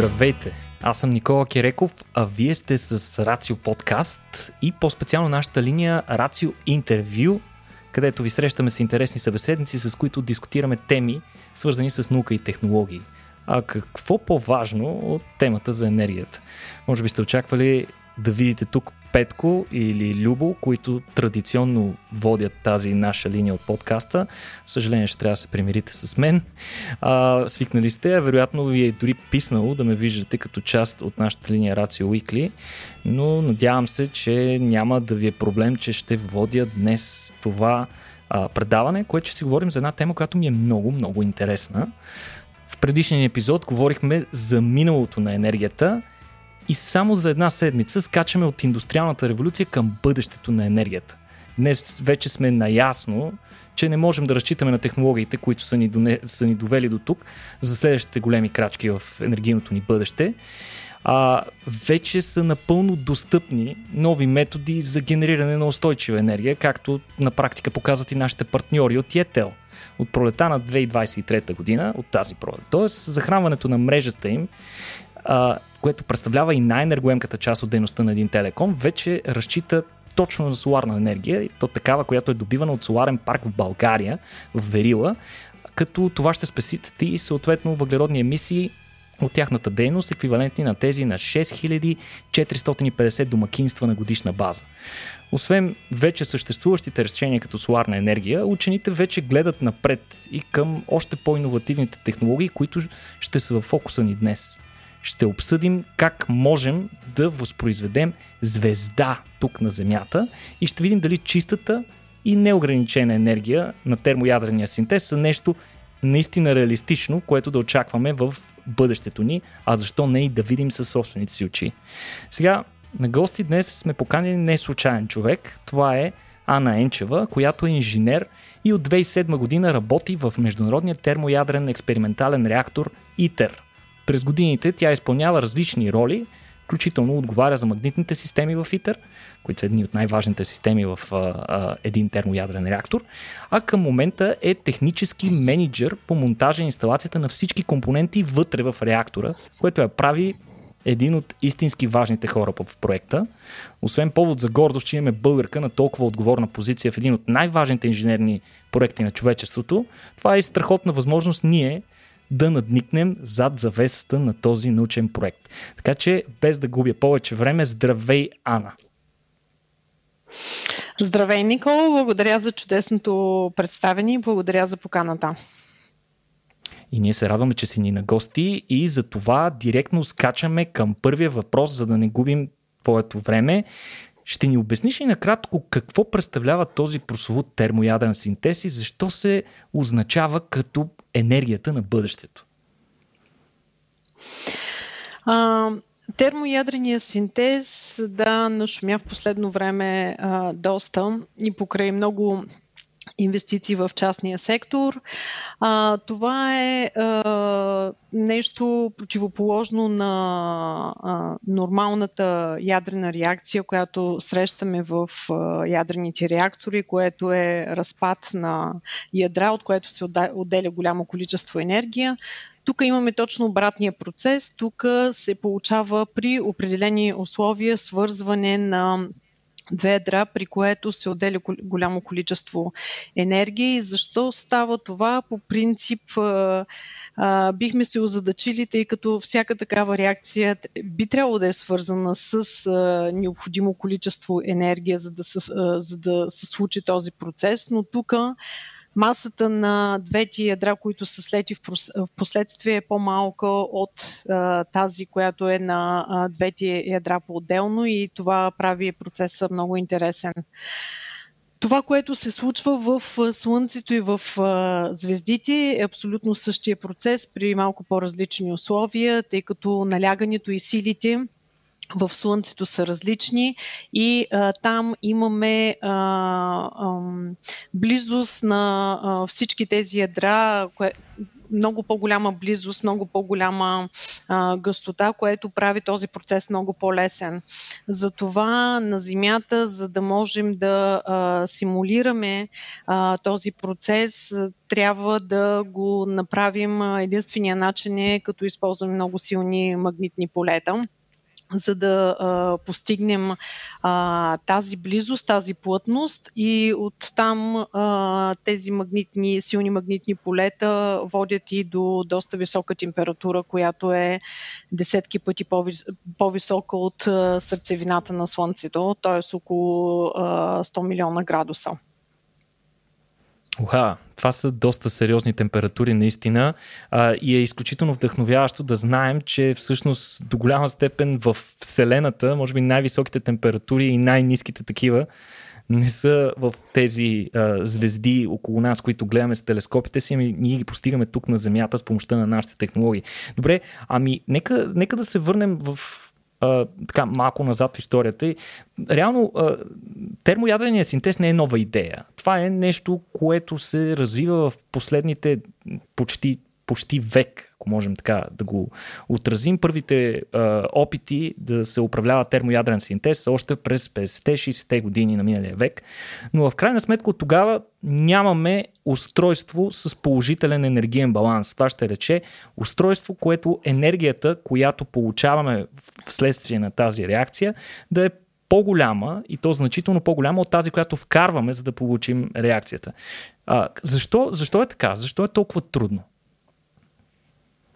Здравейте! Аз съм Никола Киреков, а вие сте с Рацио подкаст и по-специално нашата линия Рацио интервю, където ви срещаме с интересни събеседници, с които дискутираме теми, свързани с наука и технологии. А какво по-важно от темата за енергията? Може би сте очаквали да видите тук Петко или Любо, които традиционно водят тази наша линия от подкаста. Съжаление, ще трябва да се примирите с мен. А, свикнали сте, вероятно ви е дори писнало да ме виждате като част от нашата линия Рацио Weekly, но надявам се, че няма да ви е проблем, че ще водя днес това а, предаване, което ще си говорим за една тема, която ми е много, много интересна. В предишния епизод говорихме за миналото на енергията и само за една седмица скачаме от индустриалната революция към бъдещето на енергията. Днес вече сме наясно, че не можем да разчитаме на технологиите, които са ни, доне, са ни довели до тук за следващите големи крачки в енергийното ни бъдеще. А, вече са напълно достъпни нови методи за генериране на устойчива енергия, както на практика показват и нашите партньори от Yetel от пролета на 2023 година, от тази пролет. Тоест, захранването на мрежата им а, което представлява и най-енергоемката част от дейността на един телеком, вече разчита точно на соларна енергия, то такава, която е добивана от соларен парк в България, в Верила, като това ще спесите и съответно въглеродни емисии от тяхната дейност, еквивалентни на тези на 6450 домакинства на годишна база. Освен вече съществуващите решения като соларна енергия, учените вече гледат напред и към още по-инновативните технологии, които ще са в фокуса ни днес ще обсъдим как можем да възпроизведем звезда тук на Земята и ще видим дали чистата и неограничена енергия на термоядрения синтез са нещо наистина реалистично, което да очакваме в бъдещето ни, а защо не и да видим със собствените си очи. Сега, на гости днес сме поканили не случайен човек. Това е Ана Енчева, която е инженер и от 2007 година работи в Международния термоядрен експериментален реактор ИТЕР – през годините тя изпълнява различни роли, включително отговаря за магнитните системи в ИТЕР, които са едни от най-важните системи в а, а, един термоядрен реактор, а към момента е технически менеджер по монтажа и инсталацията на всички компоненти вътре в реактора, което я прави един от истински важните хора в проекта. Освен повод за гордост, че имаме българка на толкова отговорна позиция в един от най-важните инженерни проекти на човечеството, това е и страхотна възможност ние да надникнем зад завесата на този научен проект. Така че, без да губя повече време, здравей, Ана! Здравей, Никол! Благодаря за чудесното представение и благодаря за поканата. И ние се радваме, че си ни на гости и за това директно скачаме към първия въпрос, за да не губим твоето време. Ще ни обясниш и накратко какво представлява този прословут термоядрен синтез и защо се означава като енергията на бъдещето? А, термоядрения синтез, да, нашумя в последно време а, доста и покрай много инвестиции в частния сектор. А, това е а, нещо противоположно на а, нормалната ядрена реакция, която срещаме в а, ядрените реактори, което е разпад на ядра, от което се отделя голямо количество енергия. Тук имаме точно обратния процес. Тук се получава при определени условия свързване на две ядра, при което се отделя голямо количество енергия. И защо става това? По принцип а, бихме се озадачили, тъй като всяка такава реакция би трябвало да е свързана с а, необходимо количество енергия, за да, а, за да се случи този процес. Но тук масата на двете ядра, които са слети в последствие е по-малка от а, тази, която е на а, двете ядра по-отделно и това прави процеса много интересен. Това, което се случва в Слънцето и в звездите е абсолютно същия процес при малко по-различни условия, тъй като налягането и силите в Слънцето са различни и а, там имаме а, а, близост на а, всички тези ядра, кое, много по-голяма близост, много по-голяма а, гъстота, което прави този процес много по-лесен. Затова на Земята, за да можем да а, симулираме а, този процес, трябва да го направим. Единствения начин е като използваме много силни магнитни полета за да а, постигнем а, тази близост, тази плътност и оттам а, тези магнитни, силни магнитни полета водят и до доста висока температура, която е десетки пъти по-висока от сърцевината на Слънцето, т.е. около а, 100 милиона градуса. Уха, това са доста сериозни температури наистина а, и е изключително вдъхновяващо да знаем, че всъщност до голяма степен в Вселената, може би най-високите температури и най-низките такива, не са в тези а, звезди около нас, които гледаме с телескопите си, ами ние ги постигаме тук на Земята с помощта на нашите технологии. Добре, ами нека, нека да се върнем в така малко назад в историята. Реално, а, термоядрения синтез не е нова идея. Това е нещо, което се развива в последните почти, почти век ако можем така да го отразим. Първите а, опити да се управлява термоядрен синтез са още през 50-60-те години на миналия век, но в крайна сметка от тогава нямаме устройство с положителен енергиен баланс. Това ще рече устройство, което енергията, която получаваме вследствие на тази реакция, да е по-голяма и то значително по-голяма от тази, която вкарваме, за да получим реакцията. А, защо, защо е така? Защо е толкова трудно?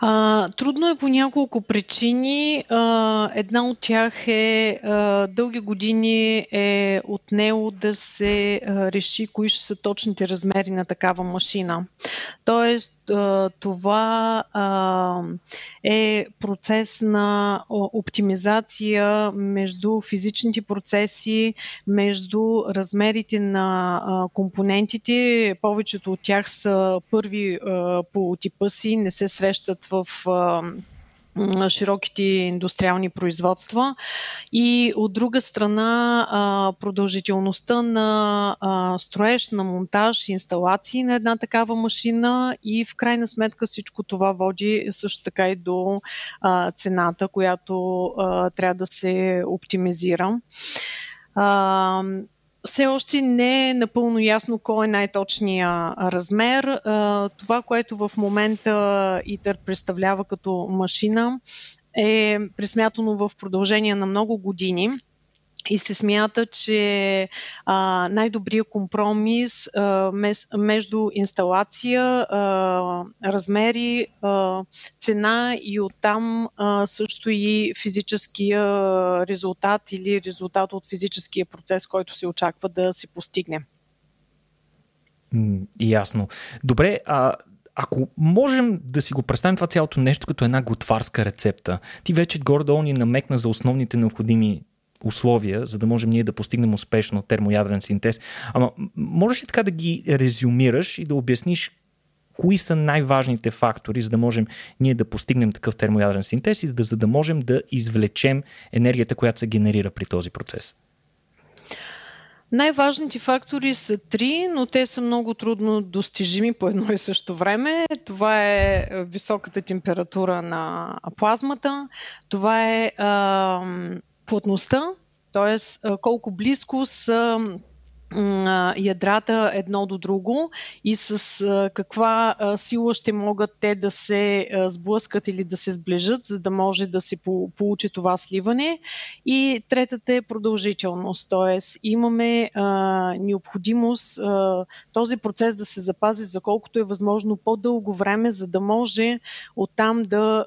А, трудно е по няколко причини. А, една от тях е а, дълги години е от него да се а, реши кои ще са точните размери на такава машина. Тоест, а, това а, е процес на оптимизация между физичните процеси, между размерите на а, компонентите. Повечето от тях са първи а, по типа си, не се срещат в широките индустриални производства. И от друга страна продължителността на строеж, на монтаж, инсталации на една такава машина и в крайна сметка всичко това води също така и до цената, която трябва да се оптимизира все още не е напълно ясно кой е най-точния размер. Това, което в момента ИТЕР представлява като машина, е присмятано в продължение на много години и се смята, че а, най-добрият компромис а, мес, между инсталация, а, размери, а, цена и оттам а, също и физическия резултат или резултат от физическия процес, който се очаква да се постигне. Ясно. Добре, а ако можем да си го представим това цялото нещо като една готварска рецепта, ти вече горе-долу ни намекна за основните необходими условия, за да можем ние да постигнем успешно термоядрен синтез. Ама можеш ли така да ги резюмираш и да обясниш кои са най-важните фактори, за да можем ние да постигнем такъв термоядрен синтез и да, за да можем да извлечем енергията, която се генерира при този процес? Най-важните фактори са три, но те са много трудно достижими по едно и също време. Това е високата температура на плазмата, това е а, плътността, т.е. колко близко са ядрата едно до друго и с каква сила ще могат те да се сблъскат или да се сближат, за да може да се получи това сливане. И третата е продължителност, т.е. имаме необходимост този процес да се запази за колкото е възможно по-дълго време, за да може оттам да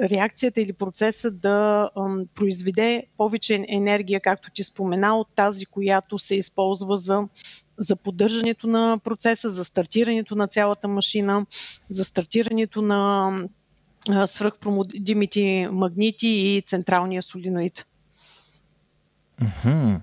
реакцията или процеса да произведе повече енергия, както ти спомена, от тази, която се използва за за поддържането на процеса, за стартирането на цялата машина, за стартирането на свръхпромодимите магнити и централния солиноид. Mm-hmm.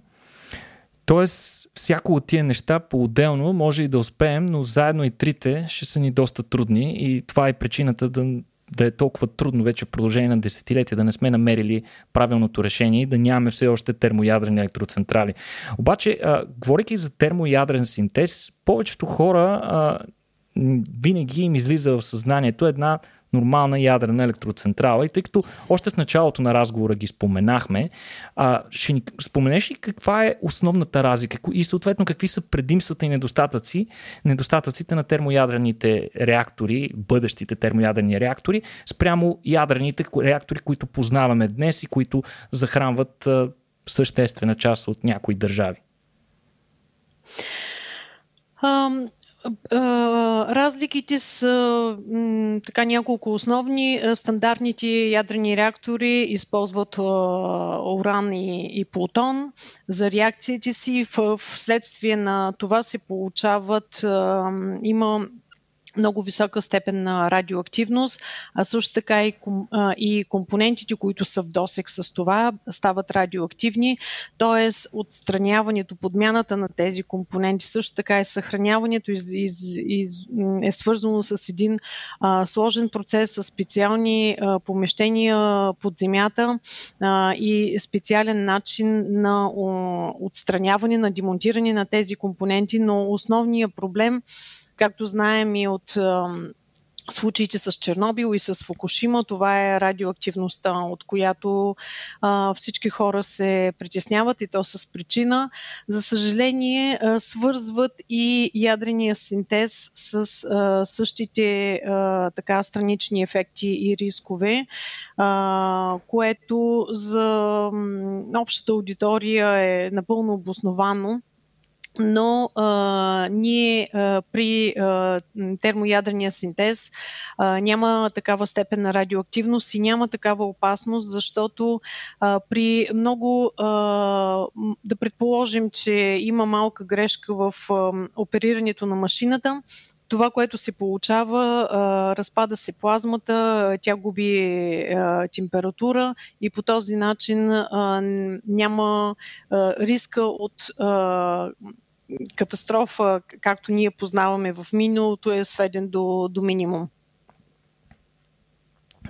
Тоест, всяко от тия неща по-отделно може и да успеем, но заедно и трите ще са ни доста трудни и това е причината да да е толкова трудно вече в продължение на десетилетия да не сме намерили правилното решение и да нямаме все още термоядрени електроцентрали. Обаче, а, говорейки за термоядрен синтез, повечето хора а, винаги им излиза в съзнанието една нормална ядрена електроцентрала. И тъй като още в началото на разговора ги споменахме, а, ще ни споменеш ли каква е основната разлика и съответно какви са предимствата и недостатъци, недостатъците на термоядрените реактори, бъдещите термоядрени реактори, спрямо ядрените реактори, които познаваме днес и които захранват а, съществена част от някои държави? Разликите са така няколко основни. Стандартните ядрени реактори използват уран и, и плутон за реакциите си. В, вследствие на това се получават, има много висока степен на радиоактивност, а също така и, и компонентите, които са в досек с това, стават радиоактивни, т.е. отстраняването, подмяната на тези компоненти, също така и съхраняването из, из, из, е свързано с един а, сложен процес, с специални а, помещения под земята а, и специален начин на о, отстраняване, на демонтиране на тези компоненти, но основният проблем Както знаем и от случаите с Чернобил и с Фукушима, това е радиоактивността, от която а, всички хора се притесняват и то с причина. За съжаление, а, свързват и ядрения синтез с а, същите а, така странични ефекти и рискове, а, което за общата аудитория е напълно обосновано но а, ние а, при а, термоядрения синтез а, няма такава степен на радиоактивност и няма такава опасност, защото а, при много, а, да предположим, че има малка грешка в а, оперирането на машината, това, което се получава, разпада се плазмата, тя губи температура и по този начин няма риска от катастрофа, както ние познаваме в миналото, е сведен до, до минимум.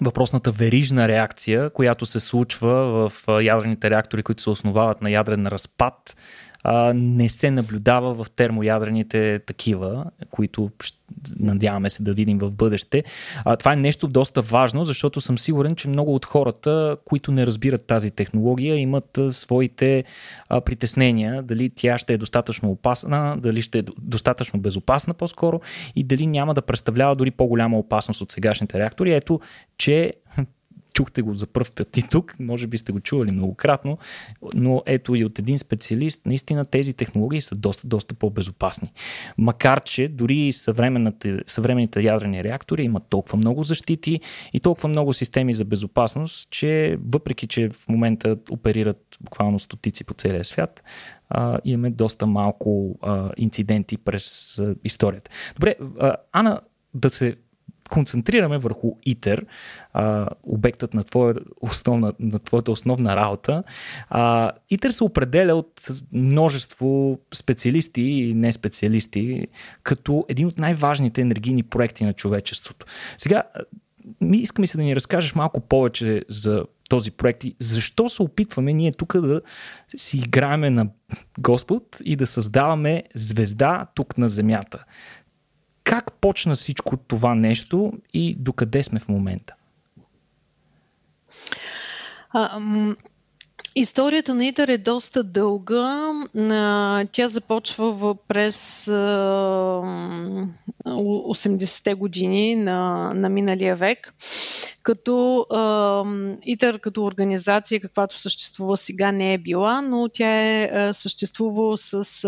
Въпросната верижна реакция, която се случва в ядрените реактори, които се основават на ядрен разпад, не се наблюдава в термоядрените такива, които надяваме се да видим в бъдеще. А, това е нещо доста важно, защото съм сигурен, че много от хората, които не разбират тази технология, имат а, своите а, притеснения, дали тя ще е достатъчно опасна, дали ще е достатъчно безопасна по-скоро и дали няма да представлява дори по-голяма опасност от сегашните реактори. Ето, че чухте го за първ път и тук, може би сте го чували многократно, но ето и от един специалист, наистина тези технологии са доста, доста по-безопасни. Макар, че дори съвременните, ядрени реактори имат толкова много защити и толкова много системи за безопасност, че въпреки, че в момента оперират буквално стотици по целия свят, а, имаме доста малко а, инциденти през а, историята. Добре, а, Ана, да се концентрираме върху ИТЕР, а, обектът на, твоя основна, на твоята основна работа. А, ИТЕР се определя от множество специалисти и не специалисти като един от най-важните енергийни проекти на човечеството. Сега, ми иска ми се да ни разкажеш малко повече за този проект и защо се опитваме ние тук да си играеме на Господ и да създаваме звезда тук на Земята. Как почна всичко това нещо и докъде сме в момента? А, Историята на Итър е доста дълга. Тя започва през 80-те години на, на миналия век, като ИТър като организация, каквато съществува сега, не е била, но тя е съществувала с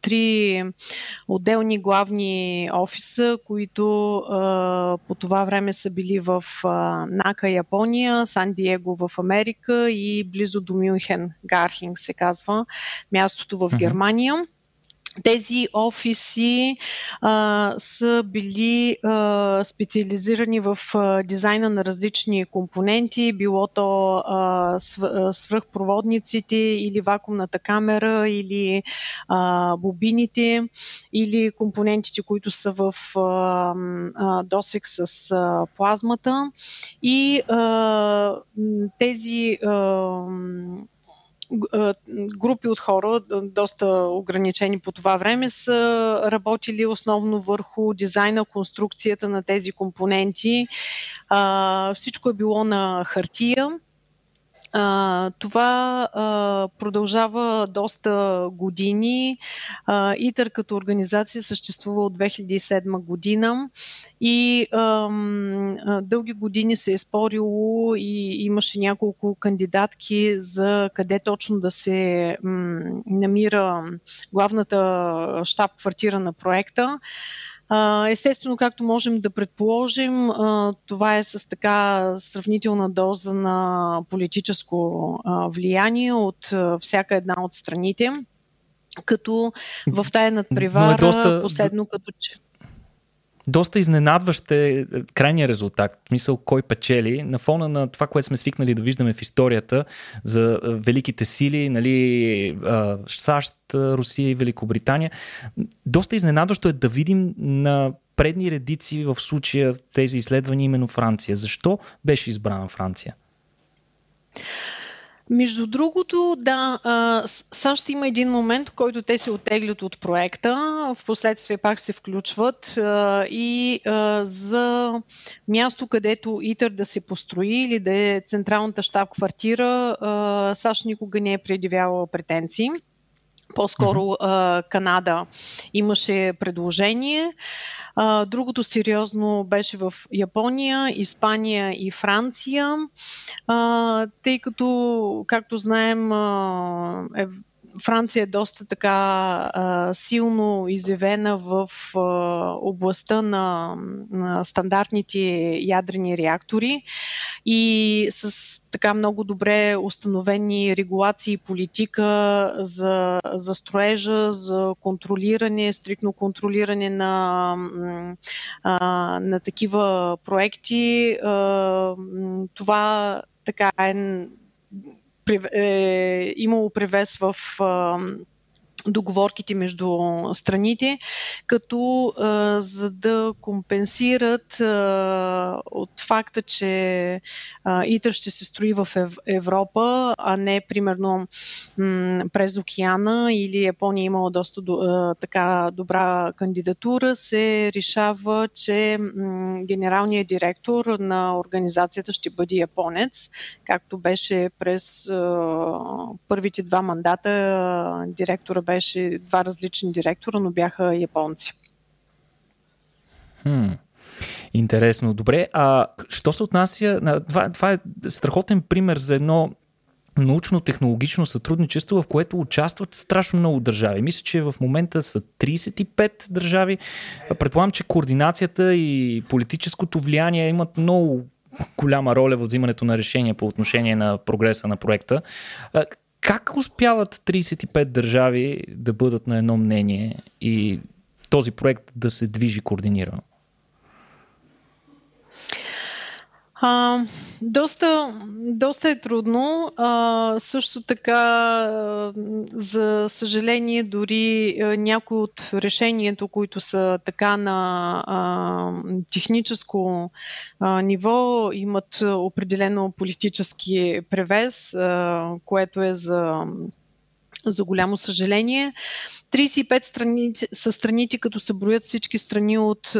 три отделни главни офиса, които по това време са били в Нака, Япония, Сан Диего в Америка и близо до Мюнхен, Гархинг се казва, мястото в Германия. Тези офиси а, са били а, специализирани в а, дизайна на различни компоненти, било то а, свръхпроводниците или вакуумната камера, или а, бобините, или компонентите, които са в а, а, досек с а, плазмата. И а, тези а, групи от хора, доста ограничени по това време, са работили основно върху дизайна, конструкцията на тези компоненти. Всичко е било на хартия а, това а, продължава доста години. А, ИТър като организация съществува от 2007 година и а, дълги години се е спорило и имаше няколко кандидатки за къде точно да се м, намира главната щаб-квартира на проекта. Естествено, както можем да предположим, това е с така сравнителна доза на политическо влияние от всяка една от страните, като в тая надпревара е доста... последно като че доста изненадващ е крайния резултат. Мисъл, кой печели на фона на това, което сме свикнали да виждаме в историята за великите сили, нали, САЩ, Русия и Великобритания. Доста изненадващо е да видим на предни редици в случая тези изследвания именно Франция. Защо беше избрана Франция? Между другото, да, САЩ има един момент, в който те се оттеглят от проекта, в последствие пак се включват и за място, където ИТър да се построи или да е централната щаб-квартира, САЩ никога не е предявявала претенции. По-скоро uh-huh. Канада имаше предложение. Другото сериозно беше в Япония, Испания и Франция, тъй като, както знаем, е Франция е доста така а, силно изявена в а, областта на, на стандартните ядрени реактори и с така много добре установени регулации и политика за, за строежа, за контролиране, стрикно контролиране на, а, на такива проекти. А, това така е имало превес в договорките между страните, като а, за да компенсират а, от факта, че а, ИТър ще се строи в Ев, Европа, а не примерно м- през океана или Япония имала доста до, а, така добра кандидатура, се решава, че м- генералният директор на организацията ще бъде японец, както беше през а, първите два мандата директора беше беше два различни директора, но бяха японци. Хм. Интересно. Добре. А що се отнася... Това, това е страхотен пример за едно научно-технологично сътрудничество, в което участват страшно много държави. Мисля, че в момента са 35 държави. Предполагам, че координацията и политическото влияние имат много голяма роля в взимането на решения по отношение на прогреса на проекта. Как успяват 35 държави да бъдат на едно мнение и този проект да се движи координирано? А, доста, доста е трудно. А, също така, за съжаление, дори някои от решението, които са така на а, техническо а, ниво, имат определено политически превес, а, което е за, за голямо съжаление. 35 страни са страните, като се броят всички страни от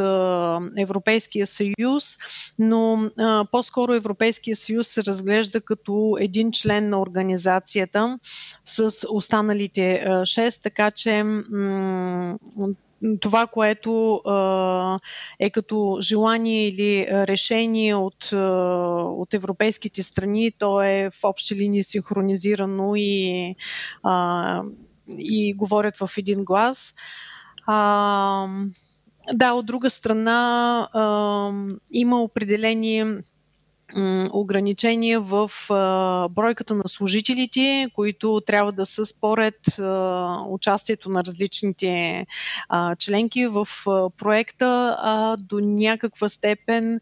Европейския съюз, но по-скоро Европейския съюз се разглежда като един член на организацията с останалите 6, така че това, което е като желание или решение от, от европейските страни, то е в общи линии синхронизирано и и говорят в един глас. А, да, от друга страна а, има определени ограничения в бройката на служителите, които трябва да са според участието на различните членки в проекта, до някаква степен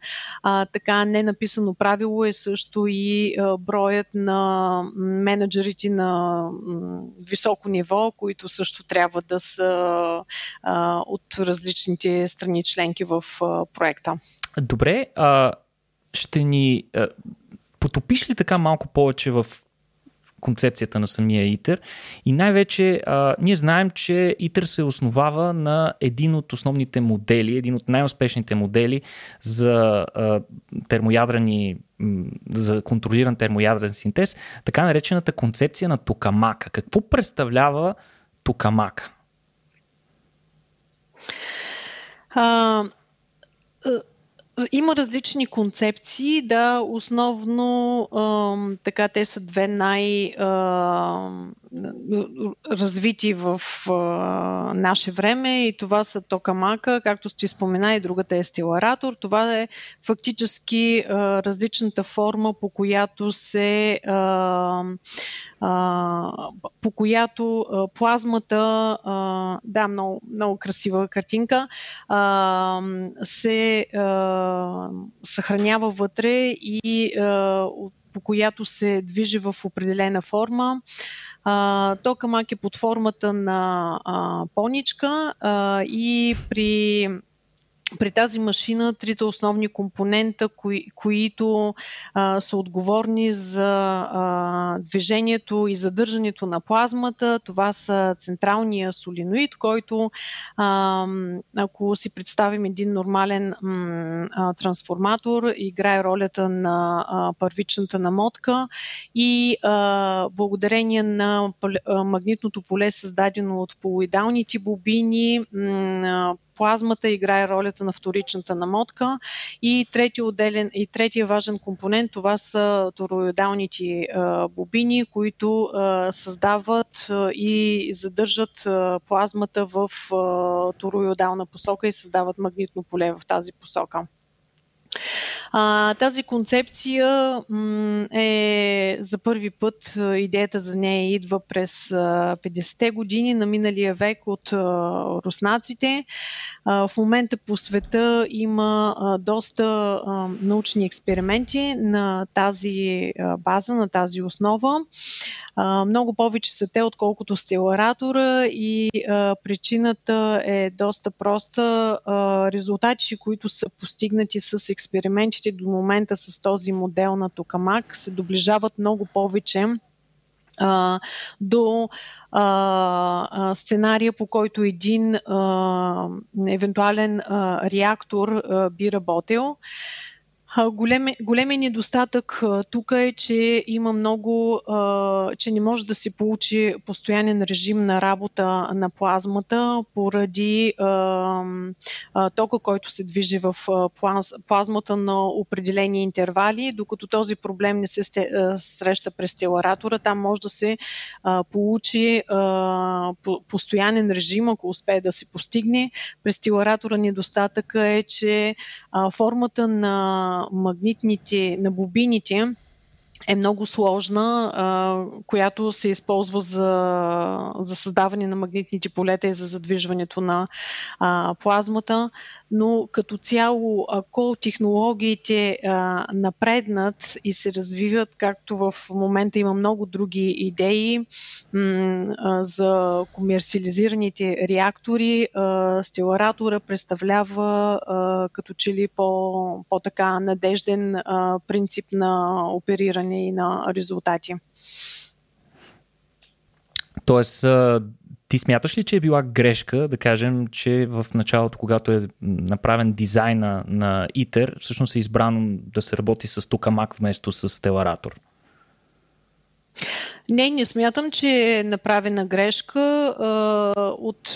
така ненаписано правило е също и броят на менеджерите на високо ниво, които също трябва да са от различните страни членки в проекта. Добре, ще ни а, потопиш ли така малко повече в концепцията на самия ИТЕР. И най-вече а, ние знаем, че ИТЕР се основава на един от основните модели, един от най-успешните модели за а, термоядрени за контролиран термоядрен синтез, така наречената концепция на токамака. Какво представлява токамака? А, има различни концепции, да, основно а, така те са две най- а, развити в а, наше време и това са токамака, както сте спомена и другата е стиларатор. Това е фактически а, различната форма, по която се а, а, по която а, плазмата, а, да, много, много красива картинка, а, се а, съхранява вътре и а, по която се движи в определена форма. А, токамак е под формата на а, поничка а, и при при тази машина трите основни компонента, кои, които а, са отговорни за а, движението и задържането на плазмата, това са централния солиноид, който, а, ако си представим един нормален а, трансформатор, играе ролята на а, първичната намотка и а, благодарение на магнитното поле, създадено от полуидалните бобини, м, плазмата играе ролята на вторичната намотка и третия, отделен, и третия важен компонент това са тороидалните бобини, които създават и задържат плазмата в тороидална посока и създават магнитно поле в тази посока. А, тази концепция м, е за първи път, идеята за нея идва през 50-те години на миналия век от а, руснаците. А, в момента по света има а, доста а, научни експерименти на тази а, база, на тази основа. А, много повече са те, отколкото стеларатора и а, причината е доста проста. А, резултатите, които са постигнати с експериментите до момента с този модел на Токамак, се доближават много повече а, до а, сценария, по който един а, евентуален а, реактор а, би работил. Големе, големият недостатък тук е, че има много, че не може да се получи постоянен режим на работа на плазмата поради тока, който се движи в плазмата на определени интервали, докато този проблем не се среща през стеларатора. Там може да се получи постоянен режим, ако успее да се постигне. През стеларатора недостатъка е, че формата на магнитните, на бобините е много сложна, а, която се използва за, за създаване на магнитните полета и за задвижването на а, плазмата. Но като цяло, ако технологиите а, напреднат и се развиват, както в момента има много други идеи м- а, за комерциализираните реактори, а, стеларатора представлява а, като че ли по, по-така надежден а, принцип на опериране и на резултати. Тоест, ти смяташ ли, че е била грешка, да кажем, че в началото, когато е направен дизайна на ИТЕР, всъщност е избрано да се работи с токамак вместо с теларатор? Не, не смятам, че е направена грешка. От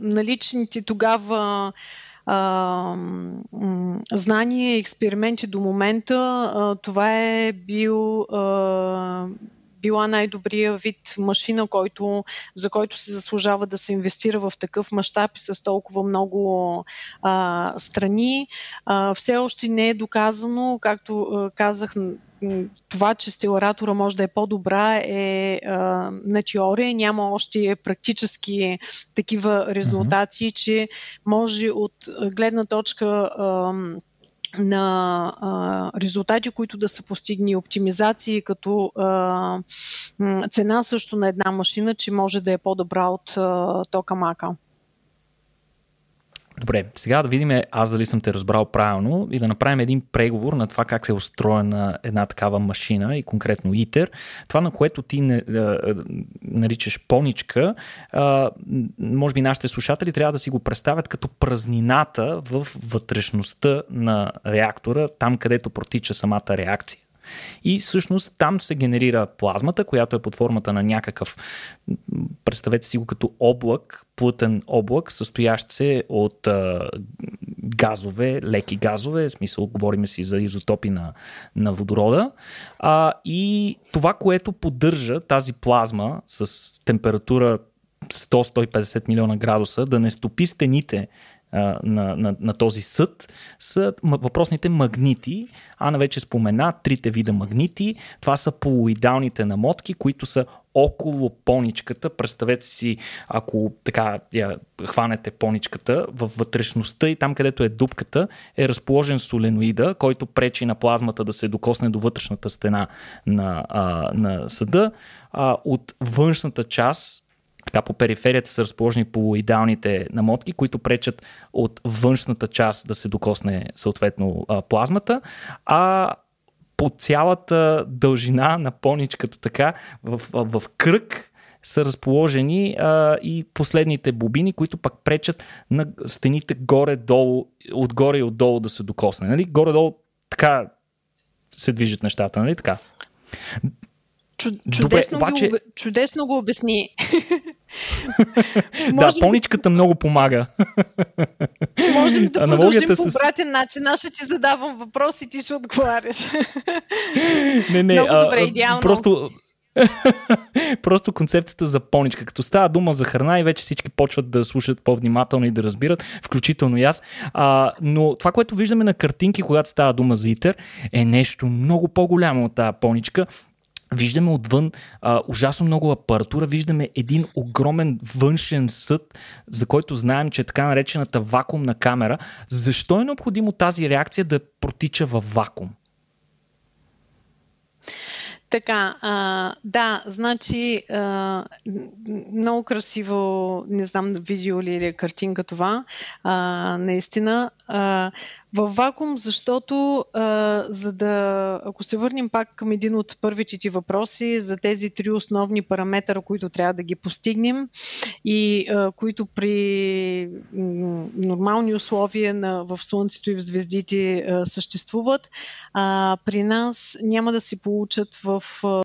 наличните тогава а, знания експерименти до момента, а, това е бил а, била най-добрия вид машина, който, за който се заслужава да се инвестира в такъв мащаб и с толкова много а, страни. А, все още не е доказано, както а, казах, това, че стеларатора може да е по-добра е а, на теория, няма още практически такива резултати, mm-hmm. че може от гледна точка а, на а, резултати, които да са постигни оптимизации като а, цена също на една машина, че може да е по-добра от а, тока мака. Добре, сега да видим аз дали съм те разбрал правилно и да направим един преговор на това как е устроена една такава машина и конкретно ИТЕР. Това, на което ти не, а, наричаш поничка, а, може би нашите слушатели трябва да си го представят като празнината в вътрешността на реактора, там където протича самата реакция. И всъщност там се генерира плазмата, която е под формата на някакъв, представете си го като облак, плътен облак, състоящ се от а, газове, леки газове, в смисъл говорим си за изотопи на, на водорода. А, и това, което поддържа тази плазма с температура 100-150 милиона градуса, да не стопи стените на, на, на този съд са въпросните магнити. Ана вече спомена трите вида магнити. Това са полуидалните намотки, които са около поничката. Представете си, ако така я хванете поничката, във вътрешността и там, където е дупката, е разположен соленоида, който пречи на плазмата да се докосне до вътрешната стена на, а, на съда. А, от външната част така по периферията са разположени полуидеалните намотки, които пречат от външната част да се докосне съответно плазмата, а по цялата дължина на поничката така в, в, в кръг са разположени а, и последните бобини, които пък пречат на стените горе-долу, отгоре и отдолу да се докосне. Нали? Горе-долу така се движат нещата, нали така? Чу, чудесно, Добре, обаче... го, чудесно го обясни. да, поничката много помага. Можем да продължим по с... обратен начин. Аз ще ти задавам въпрос и ти ще отговаряш. не, не, много добре, идеално. Просто, Просто концепцията за поничка. Като става дума за храна и вече всички почват да слушат по-внимателно и да разбират, включително и аз. А, но това, което виждаме на картинки, когато става дума за ИТЕР, е нещо много по-голямо от тази поничка. Виждаме отвън а, ужасно много апаратура, виждаме един огромен външен съд, за който знаем, че е така наречената вакуумна камера. Защо е необходимо тази реакция да протича във вакуум? Така, а, да, значи а, много красиво, не знам видео ли е картинка това, а, наистина. А, в вакуум, защото а, за да, ако се върнем пак към един от първите ти въпроси за тези три основни параметъра, които трябва да ги постигнем и а, които при нормални условия на, в Слънцето и в звездите а, съществуват, а, при нас няма да се получат в а,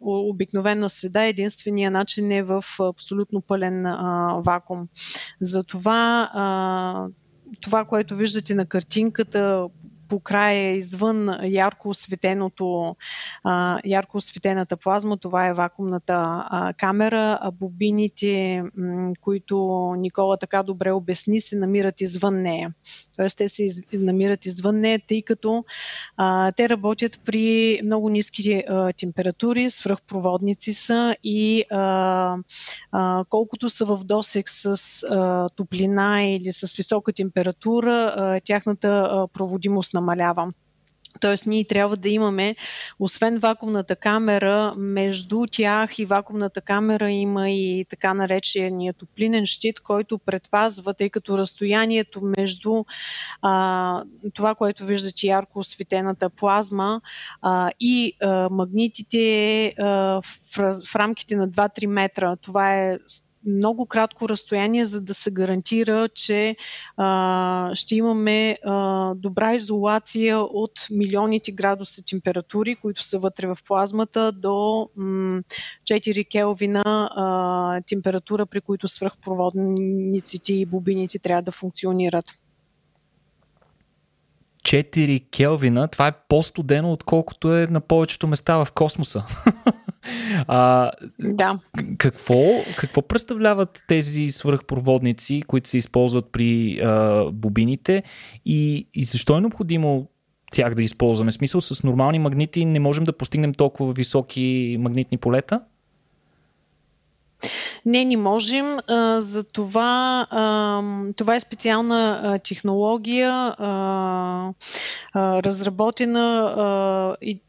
обикновена среда. Единствения начин е в абсолютно пълен а, вакуум. Затова а, това, което виждате на картинката, по края, извън ярко осветеното, ярко осветената плазма, това е вакуумната камера, а бобините, които Никола така добре обясни, се намират извън нея. Тоест те се намират извън нея, тъй като а, те работят при много ниски а, температури, свръхпроводници са и а, а, колкото са в досек с а, топлина или с висока температура, а, тяхната а, проводимост намалява. Тоест, ние трябва да имаме, освен вакуумната камера, между тях и вакуумната камера има и така наречения топлинен щит, който предпазва, тъй като разстоянието между а, това, което виждате ярко осветената плазма а, и а, магнитите е в, в рамките на 2-3 метра. Това е много кратко разстояние, за да се гарантира, че а, ще имаме а, добра изолация от милионите градуса температури, които са вътре в плазмата, до м- 4 келвина а, температура, при които свръхпроводниците и бобините трябва да функционират. 4 Келвина, това е по-студено, отколкото е на повечето места в космоса. а, да. Какво, какво представляват тези свръхпроводници, които се използват при а, бобините и, и защо е необходимо тях да използваме? Смисъл, с нормални магнити не можем да постигнем толкова високи магнитни полета? Не, не можем. За това, това е специална технология, разработена и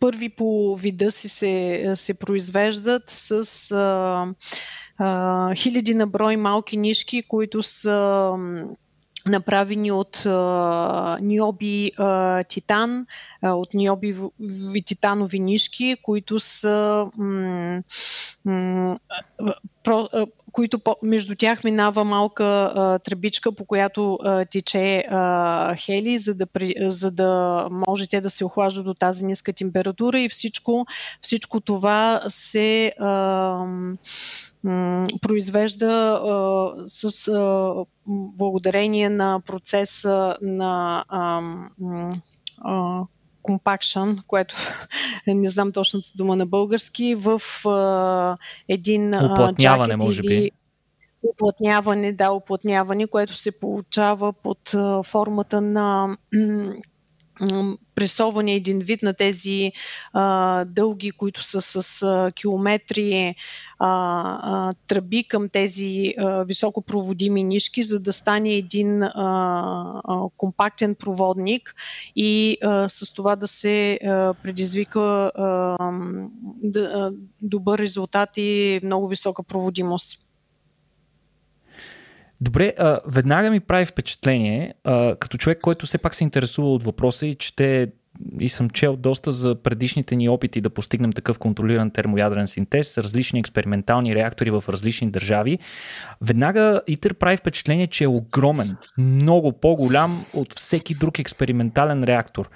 първи по вида си се, се произвеждат с а, а, хиляди на брой малки нишки, които са направени от а, ниоби а, титан, а, от ниоби титанови нишки, които са м- м- про, а, които по, между тях минава малка а, тръбичка, по която а, тече а, хели, за да, при, за да може те да се охлаждат до тази ниска температура и всичко, всичко това се а, произвежда а, с а, благодарение на процеса на а, а, compaction, което не знам точната дума на български, в а, един Уплътняване, може би. Или, да, уплътняване, което се получава под формата на пресоване един вид на тези а, дълги, които са с а, километри а, а, тръби към тези а, високопроводими нишки, за да стане един а, а, компактен проводник и а, с това да се а, предизвика а, да, добър резултат и много висока проводимост. Добре, а, веднага ми прави впечатление, а, като човек, който все пак се интересува от въпроса и чете и съм чел доста за предишните ни опити да постигнем такъв контролиран термоядрен синтез, различни експериментални реактори в различни държави. Веднага ИТЕР прави впечатление, че е огромен, много по-голям от всеки друг експериментален реактор.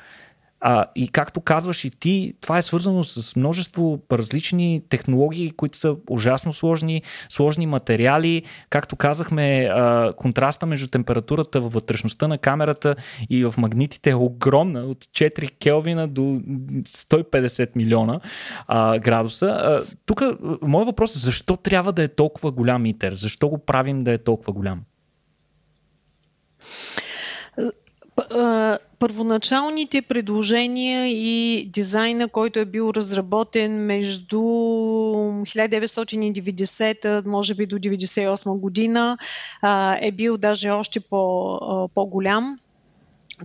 А, и както казваш и ти, това е свързано с множество различни технологии, които са ужасно сложни, сложни материали. Както казахме, а, контраста между температурата във вътрешността на камерата и в магнитите е огромна, от 4 Келвина до 150 милиона а, градуса. Тук моят въпрос е защо трябва да е толкова голям итер? Защо го правим да е толкова голям? Първоначалните предложения и дизайна, който е бил разработен между 1990, може би до 1998 година, е бил даже още по, по-голям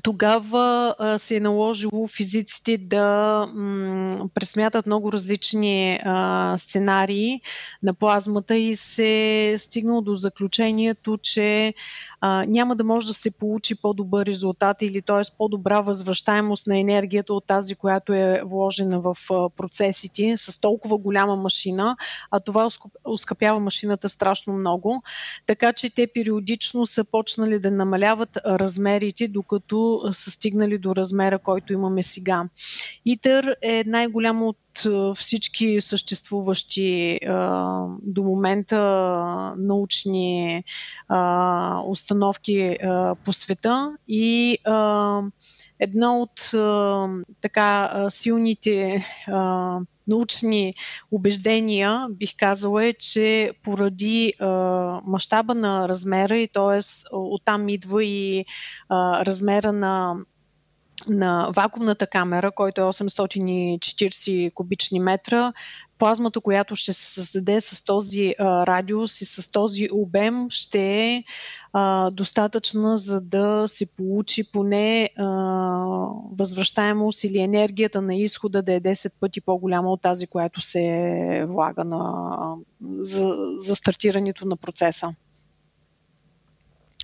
тогава а, се е наложило физиците да м, пресмятат много различни а, сценарии на плазмата и се е стигнало до заключението, че а, няма да може да се получи по-добър резултат или т.е. по-добра възвръщаемост на енергията от тази, която е вложена в а, процесите с толкова голяма машина, а това ускъпява машината страшно много. Така че те периодично са почнали да намаляват размерите, докато са стигнали до размера, който имаме сега. ИТЕР е най-голямо от всички съществуващи до момента научни установки по света и едно от така силните научни убеждения, бих казала, е, че поради а, мащаба на размера и т.е. оттам идва и а, размера на на вакуумната камера, който е 840 кубични метра, плазмата, която ще се създаде с този а, радиус и с този обем, ще е достатъчна, за да се получи поне а, възвръщаемост или енергията на изхода да е 10 пъти по-голяма от тази, която се влага на, за, за стартирането на процеса.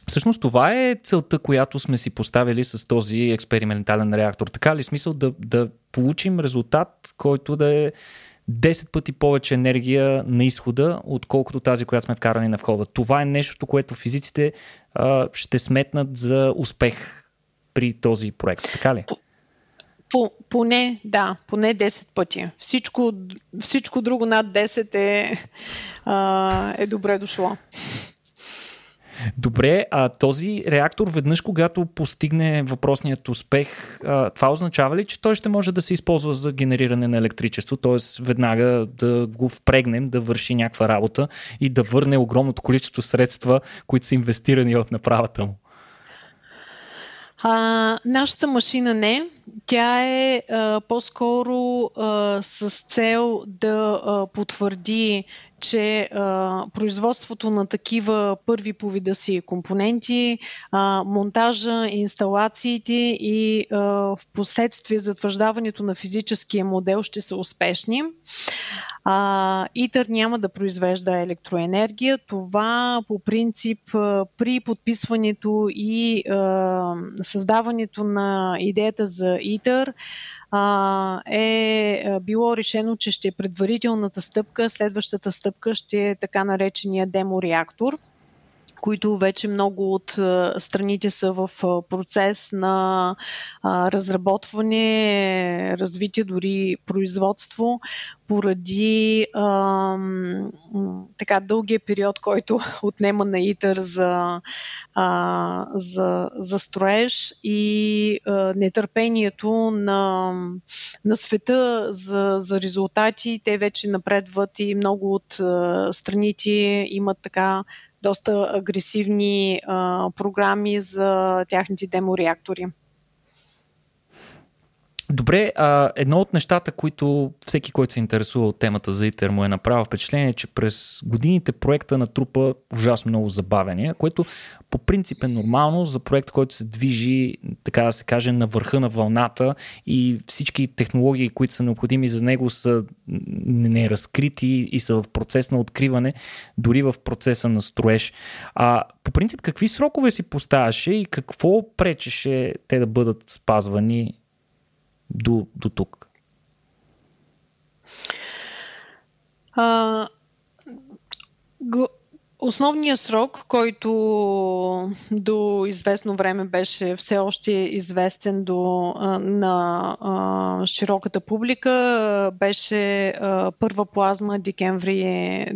Всъщност това е целта, която сме си поставили с този експериментален реактор. Така ли смисъл да, да получим резултат, който да е 10 пъти повече енергия на изхода, отколкото тази, която сме вкарани на входа. Това е нещо, което физиците а, ще сметнат за успех при този проект. Така ли? По, поне, да, поне 10 пъти. Всичко, всичко друго над 10 е, а, е добре дошло. Добре, а този реактор веднъж, когато постигне въпросният успех, това означава ли, че той ще може да се използва за генериране на електричество, т.е. веднага да го впрегнем, да върши някаква работа и да върне огромното количество средства, които са инвестирани в направата му? А, нашата машина не. Тя е а, по-скоро а, с цел да а, потвърди, че а, производството на такива първи по вида си компоненти, а, монтажа, инсталациите и а, в последствие затвърждаването на физическия модел ще са успешни. А, ИТър няма да произвежда електроенергия. Това по принцип при подписването и а, създаването на идеята за ИТър а, е било решено, че ще е предварителната стъпка. Следващата стъпка ще е така наречения демореактор – които вече много от страните са в процес на разработване, развитие, дори производство, поради а, така дългия период, който отнема на ИТър за, а, за, за строеж и а, нетърпението на, на света за, за резултати. Те вече напредват и много от а, страните имат така доста агресивни а, програми за тяхните демореактори. Добре, а, едно от нещата, които всеки, който се интересува от темата за ИТЕР му е направил впечатление, е, че през годините проекта натрупа ужасно много забавения, което по принцип е нормално за проект, който се движи, така да се каже, на върха на вълната и всички технологии, които са необходими за него са неразкрити и са в процес на откриване, дори в процеса на строеж. А по принцип, какви срокове си поставяше и какво пречеше те да бъдат спазвани до, до тук? А, го, Основният срок, който до известно време беше все още известен до, на а, широката публика, беше а, първа плазма декември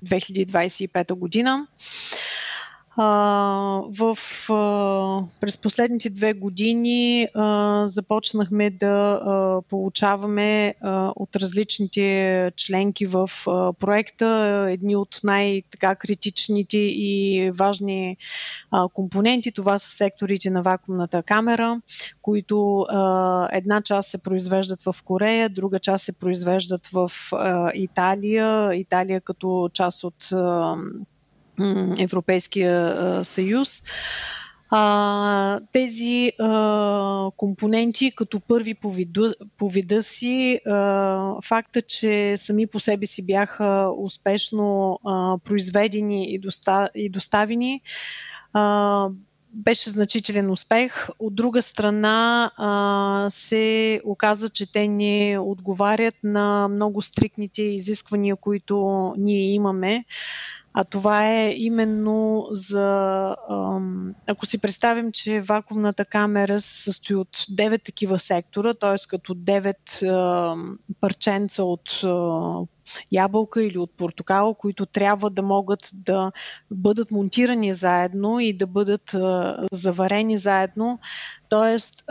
2025 година в, а, през последните две години а, започнахме да а, получаваме а, от различните членки в а, проекта едни от най-критичните и важни а, компоненти. Това са секторите на вакуумната камера, които а, една част се произвеждат в Корея, друга част се произвеждат в а, Италия. Италия като част от а, Европейския съюз. А, тези а, компоненти, като първи по, виду, по вида си, а, факта, че сами по себе си бяха успешно а, произведени и, доста, и доставени, а, беше значителен успех. От друга страна а, се оказа, че те не отговарят на много стрикните изисквания, които ние имаме. А това е именно за. Ако си представим, че вакуумната камера се състои от 9 такива сектора, т.е. като 9 парченца от ябълка или от портокал, които трябва да могат да бъдат монтирани заедно и да бъдат заварени заедно. Тоест,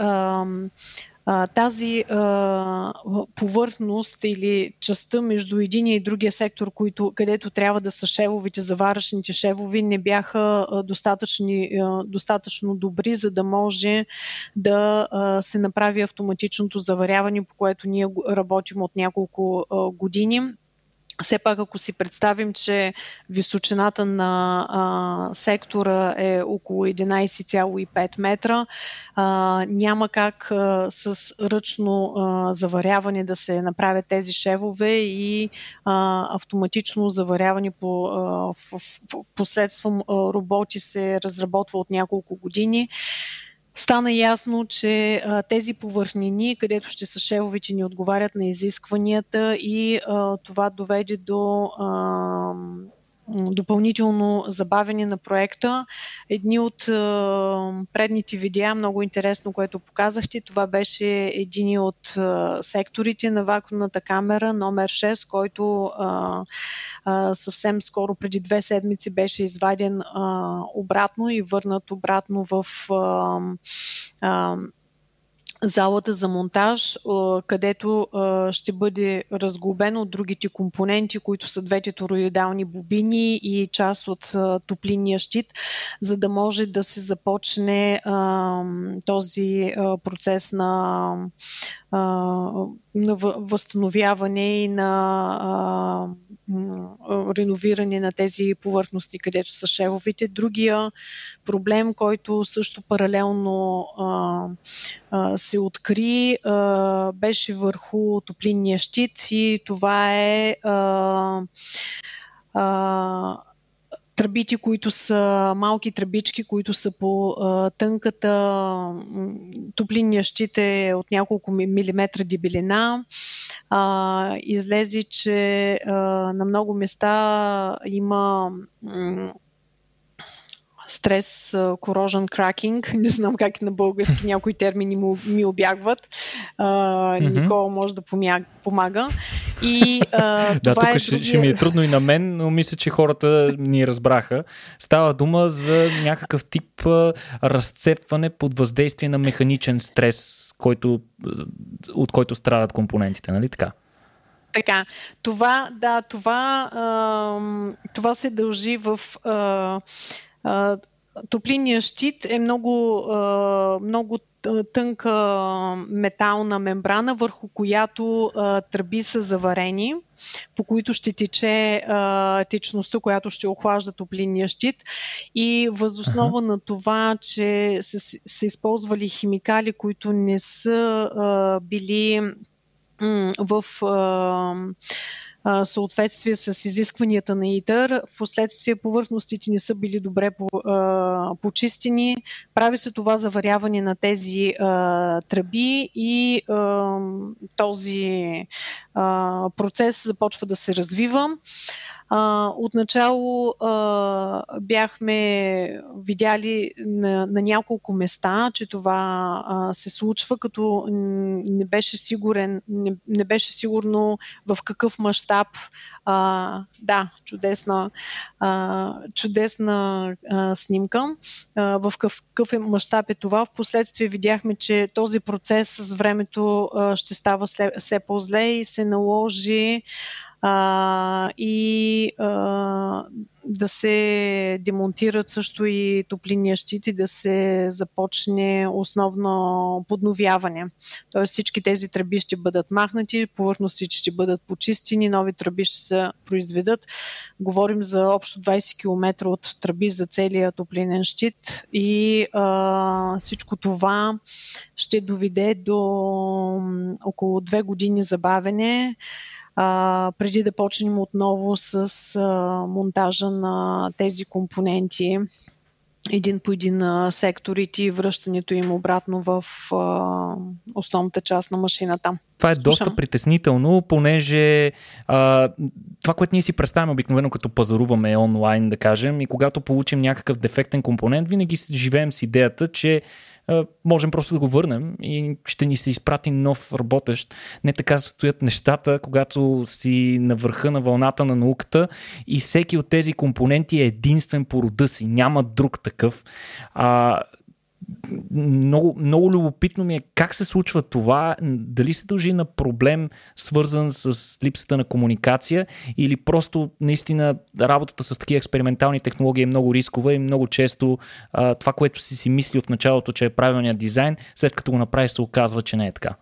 тази а, повърхност или частта между единия и другия сектор, които, където трябва да са шевовите, заваръчните шевови, не бяха а, достатъчни, а, достатъчно добри, за да може да а, се направи автоматичното заваряване, по което ние работим от няколко а, години все пак, ако си представим, че височината на а, сектора е около 11,5 метра, а, няма как а, с ръчно а, заваряване да се направят тези шевове и а, автоматично заваряване по, а, в, в, посредством а, роботи се разработва от няколко години стана ясно, че а, тези повърхнини, където ще са шевовете, ни отговарят на изискванията и а, това доведе до а, допълнително забавяне на проекта. Едни от предните видеа, много интересно, което показахте, това беше един от секторите на вакуумната камера, номер 6, който съвсем скоро, преди две седмици, беше изваден обратно и върнат обратно в залата за монтаж, където ще бъде разглобено от другите компоненти, които са двете тороидални бобини и част от топлинния щит, за да може да се започне този процес на, на възстановяване и на реновиране на тези повърхности, където са шевовите. Другия проблем, който също паралелно се откри, беше върху топлинния щит и това е тръбите, които са малки тръбички, които са по а, тънката. Топлинния щит е от няколко милиметра дебелина. А, излезе, че а, на много места има стрес, корожен кракинг, не знам как на български някои термини му, ми обягват. А, mm-hmm. Никола може да помага. И, а, да, тук е ще, другия... ще ми е трудно и на мен, но мисля, че хората ни разбраха. Става дума за някакъв тип а, разцепване под въздействие на механичен стрес, който, от който страдат компонентите, нали така? Така, това, да, това, а, това се дължи в а, топлинния щит е много, много тънка метална мембрана, върху която тръби са заварени, по които ще тече течността, която ще охлажда топлинния щит. И възоснова на това, че са, са използвали химикали, които не са били в съответствие с изискванията на ИТър. В последствие повърхностите не са били добре почистени. Прави се това заваряване на тези тръби и този процес започва да се развива. А, отначало а, бяхме видяли на, на няколко места, че това а, се случва, като не беше сигурен, не, не беше сигурно в какъв мащаб. Да, чудесна, чудесна снимка. В какъв, е мащаб е това? Впоследствие видяхме, че този процес с времето ще става все по-зле и се наложи а, и а, да се демонтират също и топлинния щит и да се започне основно подновяване. Тоест всички тези тръби ще бъдат махнати, повърхностите ще бъдат почистени, нови тръби ще се произведат. Говорим за общо 20 км от тръби за целия топлинен щит и а, всичко това ще доведе до около две години забавене а, преди да почнем отново с а, монтажа на тези компоненти един по един а, секторите и връщането им обратно в а, основната част на машината. Това е Слушам. доста притеснително, понеже а, това, което ние си представяме обикновено като пазаруваме онлайн, да кажем, и когато получим някакъв дефектен компонент, винаги живеем с идеята, че можем просто да го върнем и ще ни се изпрати нов работещ. Не така стоят нещата, когато си на върха на вълната на науката и всеки от тези компоненти е единствен по рода си. Няма друг такъв. А, много, много любопитно ми е как се случва това, дали се дължи на проблем свързан с липсата на комуникация или просто наистина работата с такива експериментални технологии е много рискова и много често а, това, което си си мисли в началото, че е правилният дизайн, след като го направи се оказва, че не е така.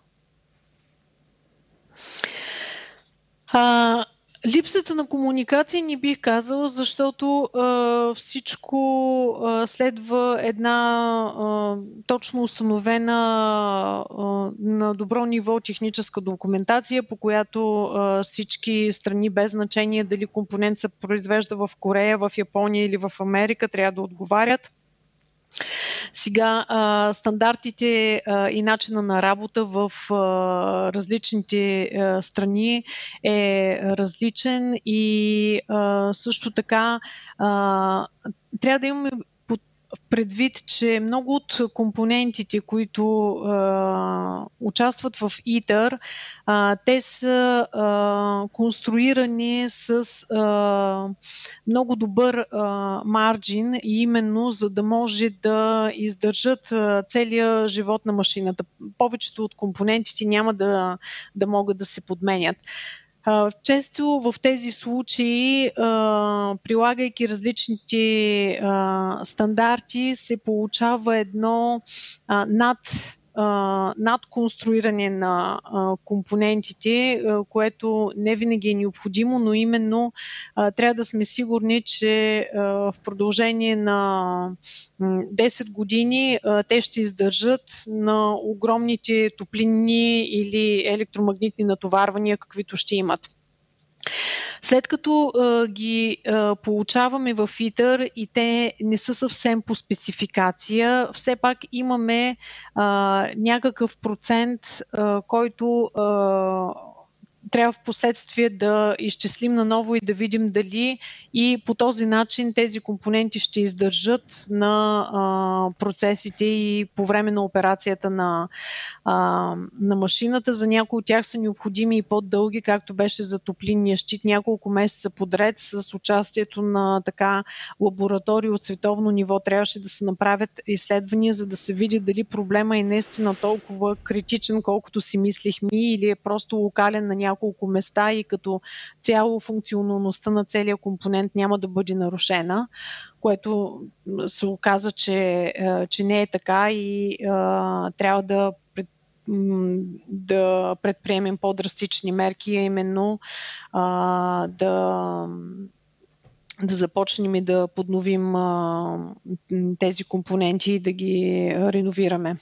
А, Липсата на комуникация не бих казала, защото а, всичко а, следва една а, точно установена а, на добро ниво техническа документация, по която а, всички страни без значение дали компонент се произвежда в Корея, в Япония или в Америка трябва да отговарят. Сега а, стандартите а, и начина на работа в а, различните а, страни е различен и а, също така а, трябва да имаме предвид, че много от компонентите, които а, участват в ИТър, а, те са а, конструирани с а, много добър а, марджин именно за да може да издържат а, целия живот на машината. Повечето от компонентите няма да, да могат да се подменят. Често в тези случаи, прилагайки различните стандарти, се получава едно над надконструиране на компонентите, което не винаги е необходимо, но именно трябва да сме сигурни, че в продължение на 10 години те ще издържат на огромните топлинни или електромагнитни натоварвания, каквито ще имат. След като а, ги а, получаваме в ИТър и те не са съвсем по спецификация, все пак имаме а, някакъв процент, а, който а, трябва в последствие да изчислим наново и да видим дали и по този начин тези компоненти ще издържат на а, процесите и по време на операцията на, а, на машината. За някои от тях са необходими и по-дълги, както беше за топлинния щит, няколко месеца подред с участието на така лаборатории от световно ниво. Трябваше да се направят изследвания, за да се види дали проблема е наистина толкова критичен, колкото си мислихме или е просто локален на няколко няколко места и като цяло функционалността на целия компонент няма да бъде нарушена, което се оказа, че, е, че не е така и а, трябва да да предприемем по-драстични мерки, а именно а, да да започнем и да подновим а, тези компоненти и да ги реновираме.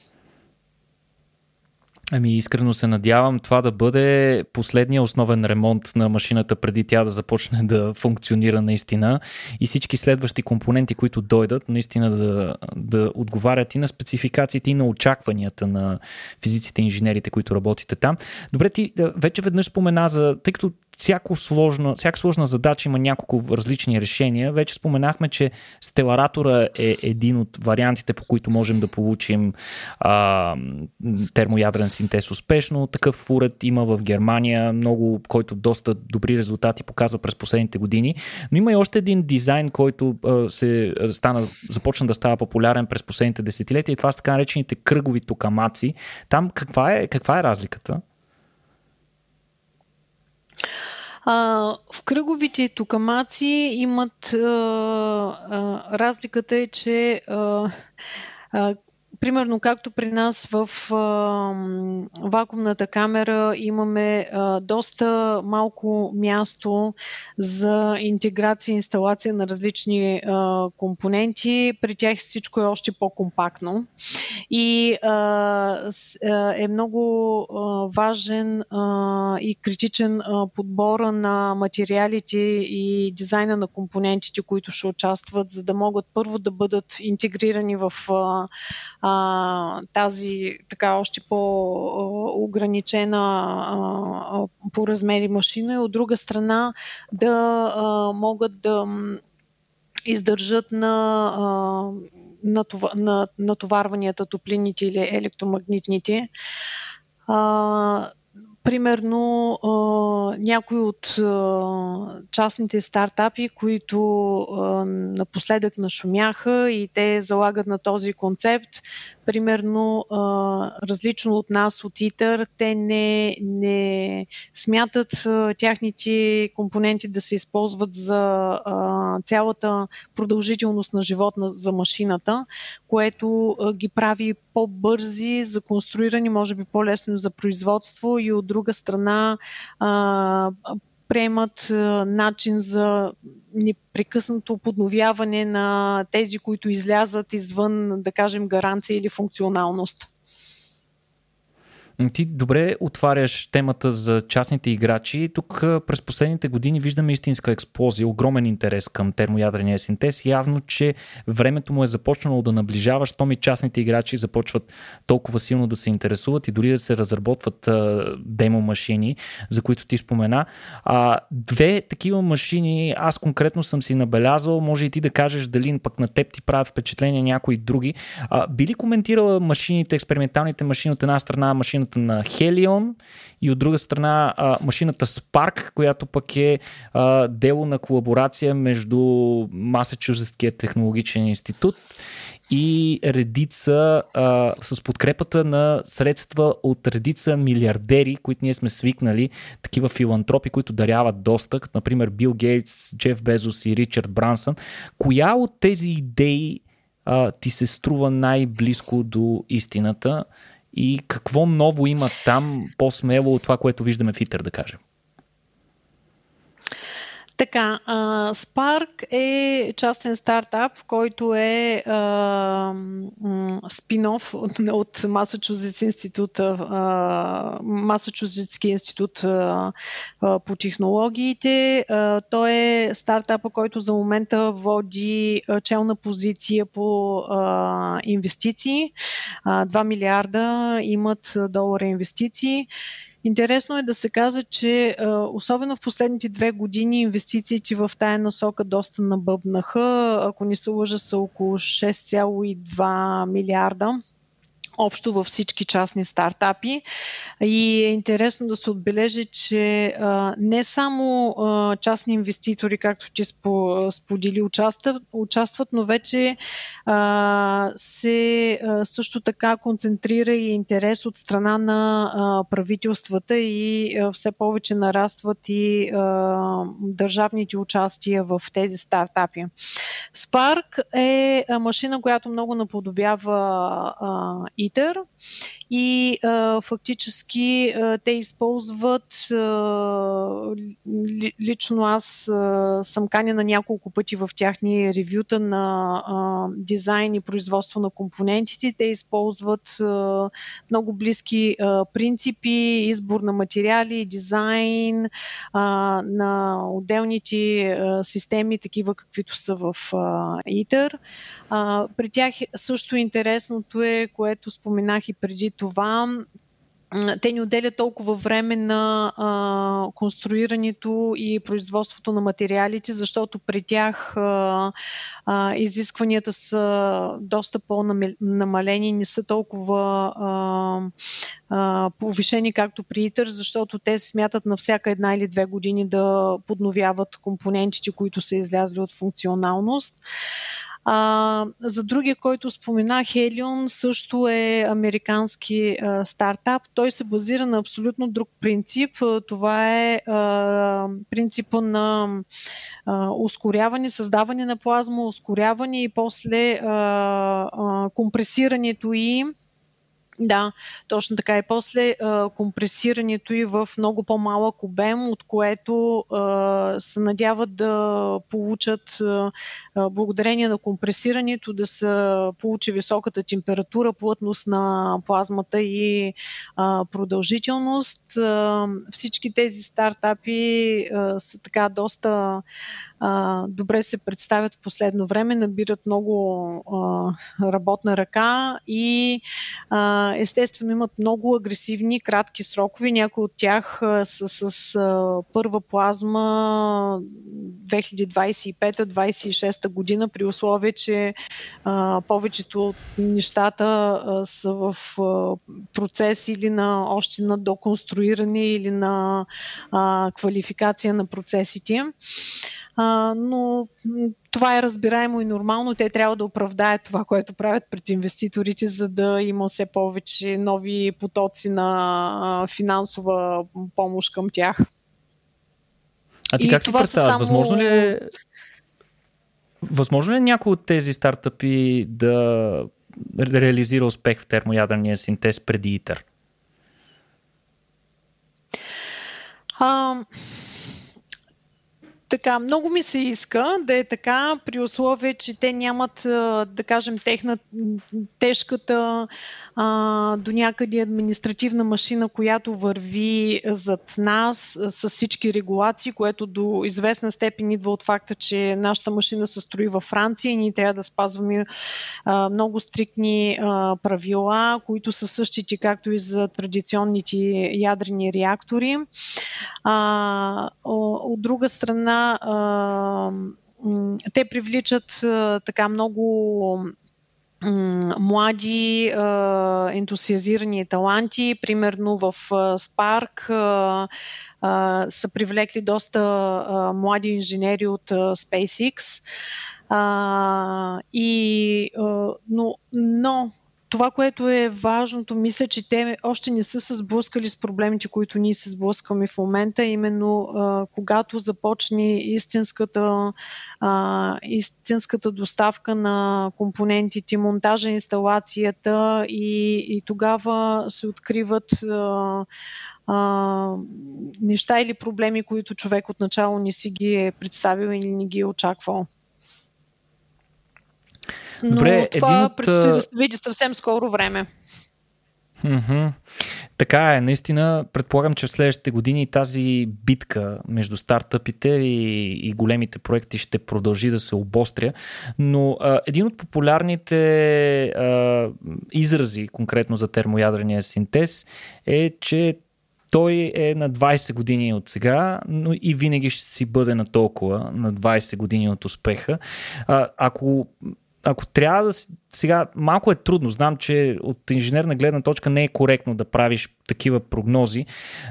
Ами искрено се надявам това да бъде последния основен ремонт на машината преди тя да започне да функционира наистина и всички следващи компоненти, които дойдат, наистина да, да отговарят и на спецификациите и на очакванията на физиците и инженерите, които работите там. Добре, ти вече веднъж спомена за, тъй като всяко сложна, всяка сложна задача има няколко различни решения. Вече споменахме, че стеларатора е един от вариантите, по които можем да получим а, термоядрен синтез успешно. Такъв уред има в Германия, много, който доста добри резултати показва през последните години. Но има и още един дизайн, който а, се стана, започна да става популярен през последните десетилетия и това са така наречените кръгови токамаци. Там каква е, каква е разликата? А, в кръговите токамаци имат а, а, разликата е, че а, примерно както при нас в а, вакуумната камера имаме а, доста малко място за интеграция и инсталация на различни а, компоненти, при тях всичко е още по-компактно. И а, е много а, важен а, и критичен а, подбора на материалите и дизайна на компонентите, които ще участват, за да могат първо да бъдат интегрирани в а, тази така още по-ограничена по размери машина и от друга страна да могат да издържат на, натоварванията топлинните или електромагнитните. Примерно а, някои от частните стартапи, които напоследък нашумяха и те залагат на този концепт, примерно различно от нас, от ИТър, те не, не смятат тяхните компоненти да се използват за цялата продължителност на живот за машината, което ги прави по-бързи за конструиране, може би по-лесно за производство и от друга страна приемат начин за непрекъснато подновяване на тези, които излязат извън, да кажем, гаранция или функционалност. Ти добре отваряш темата за частните играчи. Тук през последните години виждаме истинска експлозия, огромен интерес към термоядрения синтез. Явно, че времето му е започнало да наближава, щом и частните играчи започват толкова силно да се интересуват и дори да се разработват а, демо машини, за които ти спомена. А, две такива машини аз конкретно съм си набелязал. Може и ти да кажеш дали пък на теб ти правят впечатление някои други. А, би коментирала машините, експерименталните машини от една страна, машина машината на Helion и от друга страна а, машината Spark, която пък е а, дело на колаборация между Масачузетския технологичен институт и редица а, с подкрепата на средства от редица милиардери, които ние сме свикнали, такива филантропи, които даряват доста, като например Бил Гейтс, Джеф Безос и Ричард Брансън. Коя от тези идеи а, ти се струва най-близко до истината и какво ново има там по-смело от това, което виждаме в ИТЕР, да кажем? Така, Spark е частен стартап, който е спин-оф от, от Масачузетс институт, Масачузетски институт по технологиите. Той е стартапа, който за момента води челна позиция по инвестиции. А, 2 милиарда имат долара инвестиции Интересно е да се казва, че особено в последните две години инвестициите в тая насока доста набъбнаха. Ако не се лъжа, са около 6,2 милиарда общо във всички частни стартапи. И е интересно да се отбележи, че а, не само а, частни инвеститори, както ти спо, сподели, участват, участват, но вече а, се а, също така концентрира и интерес от страна на а, правителствата и а, все повече нарастват и а, държавните участия в тези стартапи. Spark е машина, която много наподобява а, Peter. И а, фактически а, те използват а, лично аз а, съм канена няколко пъти в тяхни ревюта на а, дизайн и производство на компонентите. Те използват а, много близки а, принципи, избор на материали, дизайн а, на отделните а, системи, такива каквито са в а, ITER. А, при тях също интересното е, което споменах и преди това, те ни отделят толкова време на а, конструирането и производството на материалите, защото при тях а, а, изискванията са доста по-намалени, не са толкова а, а, повишени както при ИТър, защото те смятат на всяка една или две години да подновяват компонентите, които са излязли от функционалност. А, за другия, който споменах, Helion също е американски а, стартап. Той се базира на абсолютно друг принцип. Това е а, принципа на а, ускоряване, създаване на плазма, ускоряване и после а, а, компресирането и да, точно така. И после а, компресирането и в много по-малък обем, от което а, се надяват да получат а, благодарение на компресирането да се получи високата температура, плътност на плазмата и а, продължителност. А, всички тези стартапи а, са така доста а, добре се представят в последно време, набират много а, работна ръка и а, естествено имат много агресивни кратки срокове. Някои от тях са с а, първа плазма 2025-2026 година, при условие, че а, повечето от нещата а, са в а, процес или на още на доконструиране или на а, квалификация на процесите. А, но това е разбираемо и нормално. Те трябва да оправдаят това, което правят пред инвеститорите, за да има все повече нови потоци на финансова помощ към тях. А ти и как си представяш? Само... Възможно ли е Възможно ли е някой от тези стартъпи да реализира успех в термоядрения синтез преди ИТър? А, така, много ми се иска да е така, при условие, че те нямат, да кажем, техна, тежката а, до някъде административна машина, която върви зад нас с всички регулации, което до известна степен идва от факта, че нашата машина се строи във Франция и ние трябва да спазваме а, много стриктни а, правила, които са същите както и за традиционните ядрени реактори. А, от друга страна, а, те привличат а, така много млади ентусиазирани таланти. Примерно в Spark са привлекли доста млади инженери от SpaceX. И, но, но това, което е важното, мисля, че те още не са се сблъскали с проблемите, които ние се сблъскваме в момента, именно а, когато започне истинската, а, истинската доставка на компонентите, монтажа, инсталацията и, и тогава се откриват а, а, неща или проблеми, които човек отначало не си ги е представил или не ги е очаквал. Но Добре, това един от... предстои да се види съвсем скоро време. Mm-hmm. Така е, наистина предполагам, че в следващите години тази битка между стартъпите и, и големите проекти ще продължи да се обостря, но а, един от популярните а, изрази конкретно за термоядрения синтез е, че той е на 20 години от сега, но и винаги ще си бъде на толкова, на 20 години от успеха. А, ако ако трябва да сега малко е трудно, знам, че от инженерна гледна точка не е коректно да правиш такива прогнози,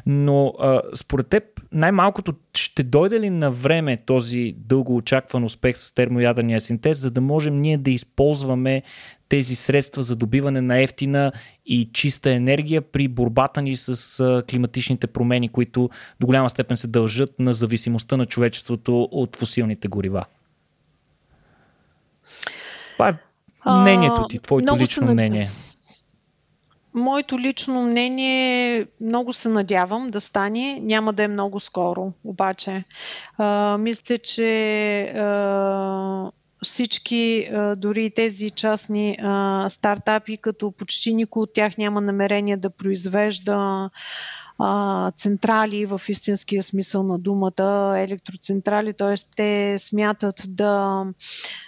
но а, според теб най-малкото ще дойде ли на време този дълго очакван успех с термоядърния синтез, за да можем ние да използваме тези средства за добиване на ефтина и чиста енергия при борбата ни с климатичните промени, които до голяма степен се дължат на зависимостта на човечеството от фосилните горива? Това е мнението ти, твоето лично се... мнение. Моето лично мнение, много се надявам да стане. Няма да е много скоро, обаче. А, мисля, че а, всички, а, дори тези частни а, стартапи, като почти никой от тях няма намерение да произвежда а, централи в истинския смисъл на думата, електроцентрали, т.е. те смятат да,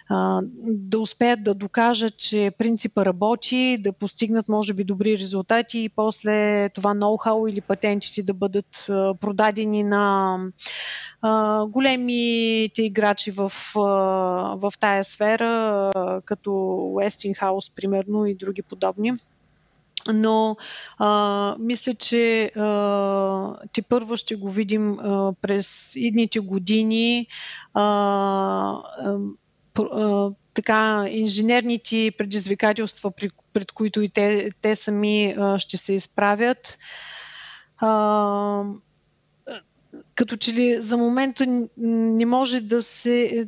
а, да успеят да докажат, че принципа работи, да постигнат може би добри резултати и после това ноу-хау или патентите да бъдат продадени на а, големите играчи в, а, в тая сфера, а, като Westinghouse, примерно, и други подобни но а, мисля, че а, ти първо ще го видим а, през идните години. А, а, така, инженерните предизвикателства, пред, които и те, те сами ще се изправят. А, като че ли за момента не може да се.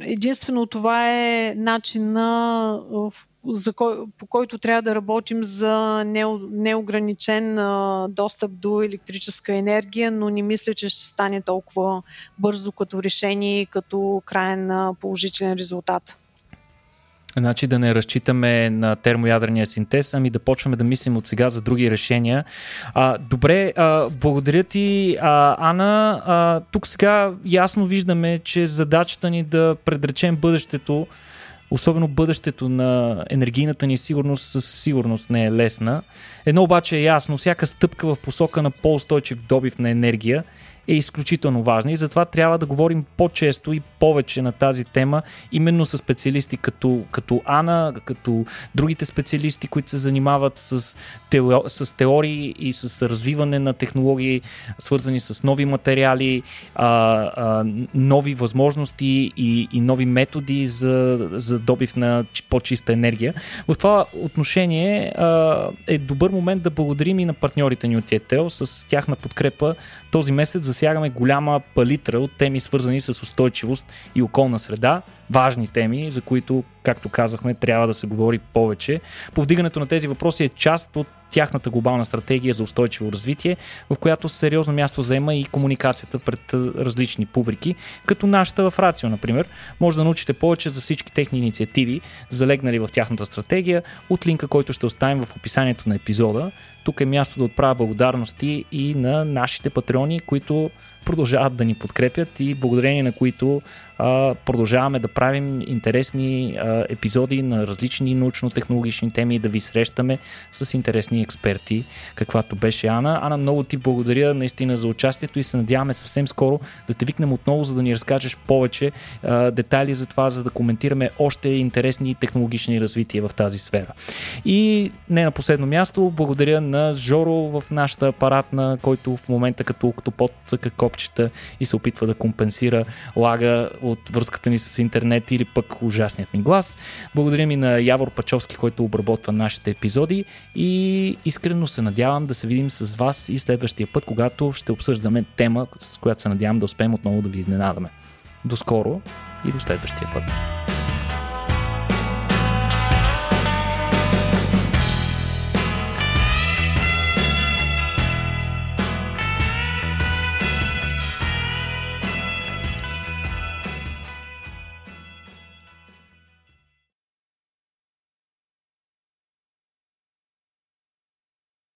Единствено това е начина, за кой, по който трябва да работим за неограничен а, достъп до електрическа енергия, но не мисля, че ще стане толкова бързо като решение и като крайен положителен резултат. Значи да не разчитаме на термоядрения синтез, ами да почваме да мислим от сега за други решения. А, добре, а, благодаря ти, а, Ана. А, тук сега ясно виждаме, че задачата ни да предречем бъдещето особено бъдещето на енергийната ни сигурност със сигурност не е лесна. Едно обаче е ясно, всяка стъпка в посока на по-устойчив добив на енергия е изключително важна и затова трябва да говорим по-често и повече на тази тема, именно с специалисти като, като Ана, като другите специалисти, които се занимават с, тео, с теории и с развиване на технологии, свързани с нови материали, а, а, нови възможности и, и нови методи за, за добив на по-чиста енергия. В това отношение а, е добър момент да благодарим и на партньорите ни от ETL. С тяхна подкрепа този месец за засягаме голяма палитра от теми, свързани с устойчивост и околна среда. Важни теми, за които, както казахме, трябва да се говори повече. Повдигането на тези въпроси е част от тяхната глобална стратегия за устойчиво развитие, в която сериозно място заема и комуникацията пред различни публики, като нашата в Рацио, например. Може да научите повече за всички техни инициативи, залегнали в тяхната стратегия, от линка, който ще оставим в описанието на епизода. Тук е място да отправя благодарности и на нашите патреони, които продължават да ни подкрепят и благодарение на които а, продължаваме да правим интересни а, епизоди на различни научно-технологични теми и да ви срещаме с интересни експерти, каквато беше Ана. Ана, много ти благодаря наистина за участието и се надяваме съвсем скоро да те викнем отново, за да ни разкажеш повече а, детайли за това, за да коментираме още интересни технологични развития в тази сфера. И не на последно място, благодаря на Жоро в нашата апаратна, който в момента като октопод цъка копчета и се опитва да компенсира лага от връзката ни с интернет или пък ужасният ми глас. Благодарим и на Явор Пачовски, който обработва нашите епизоди и искрено се надявам да се видим с вас и следващия път, когато ще обсъждаме тема, с която се надявам да успеем отново да ви изненадаме. До скоро и до следващия път.